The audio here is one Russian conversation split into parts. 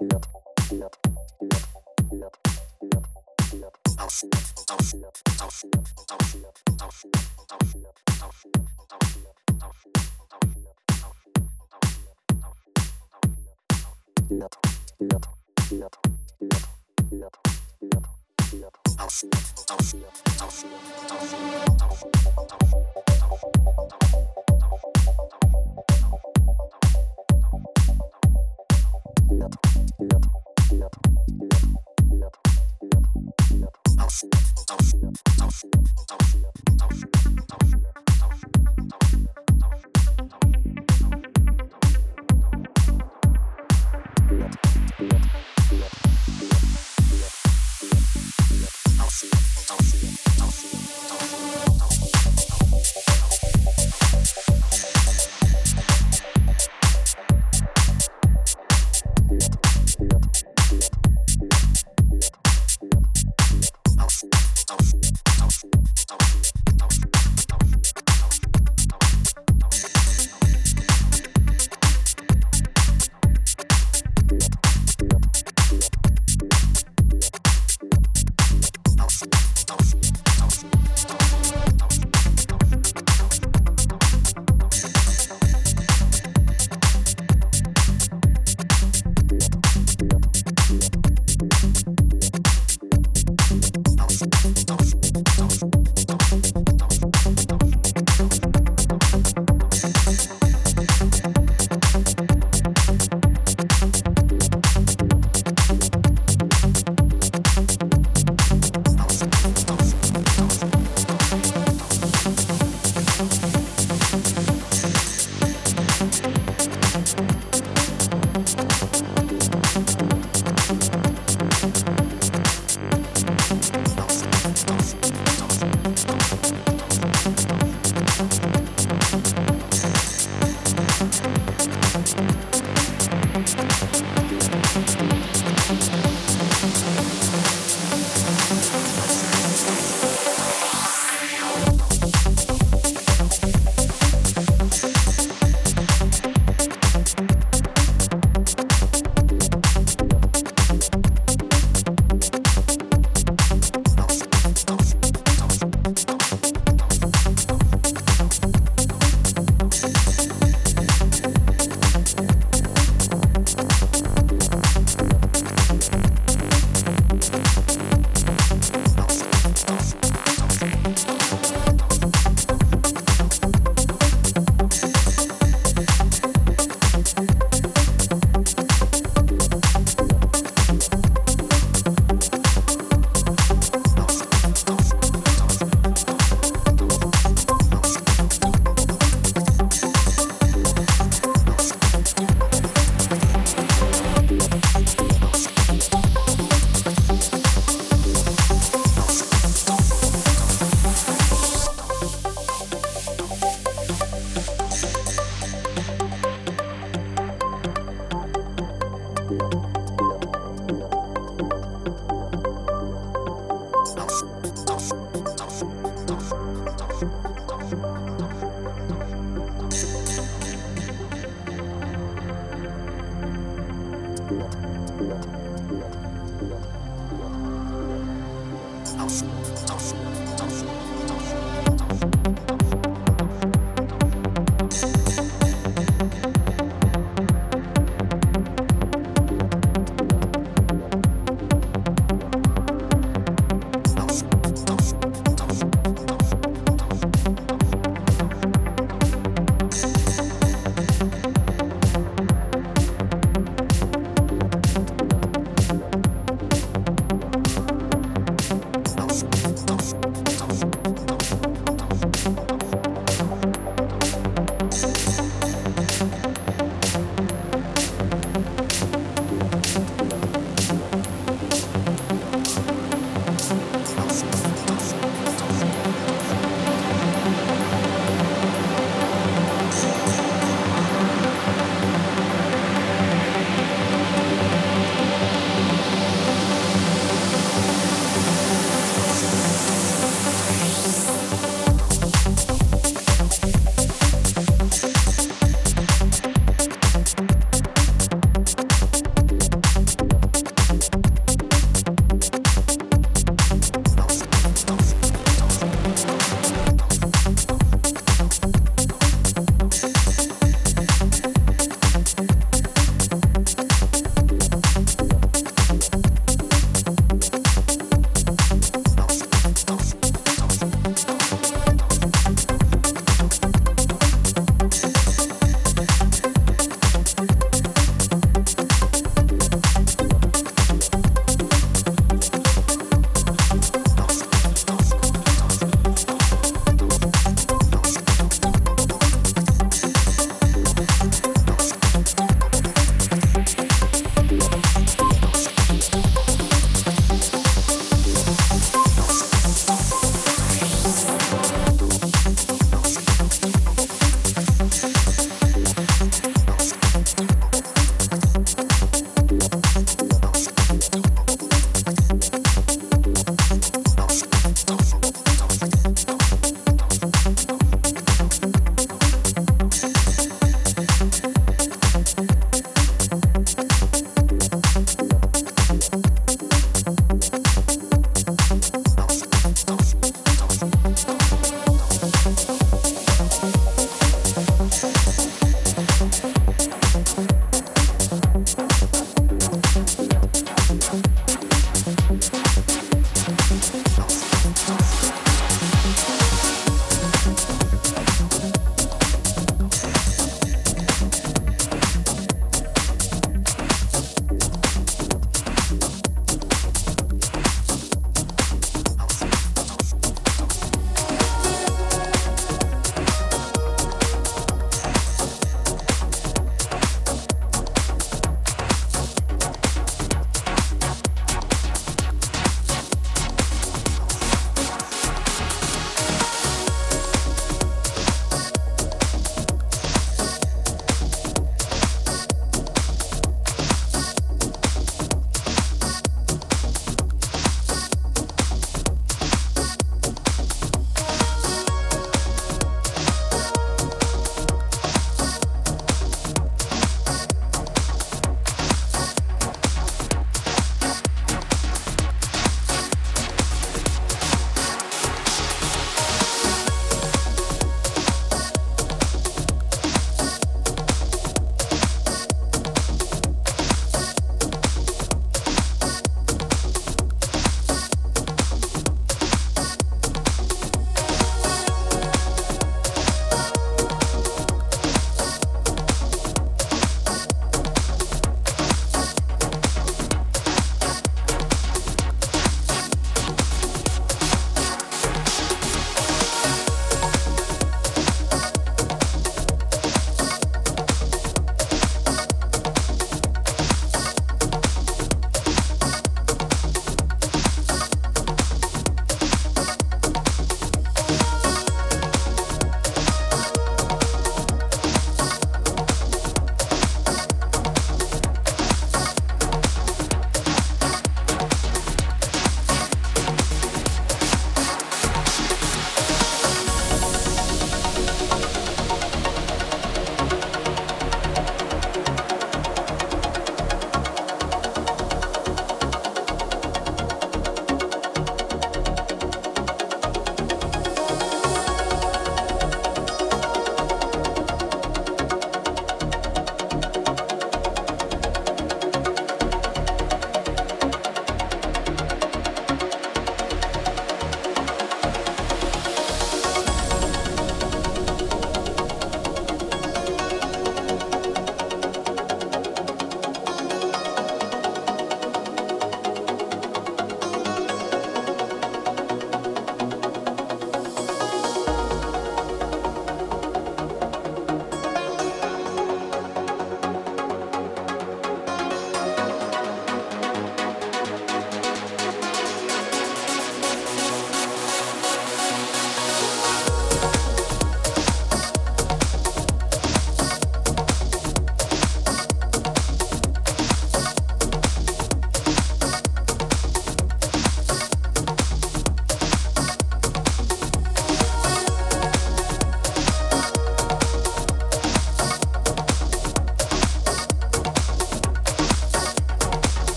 Нет. Thank you.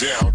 Down,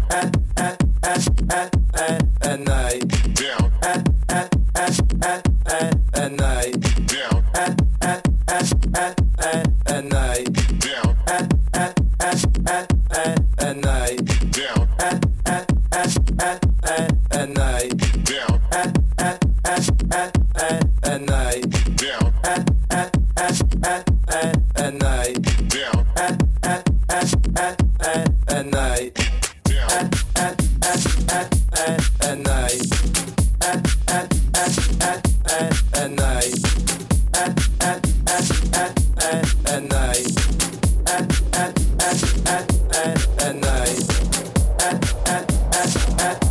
at, at,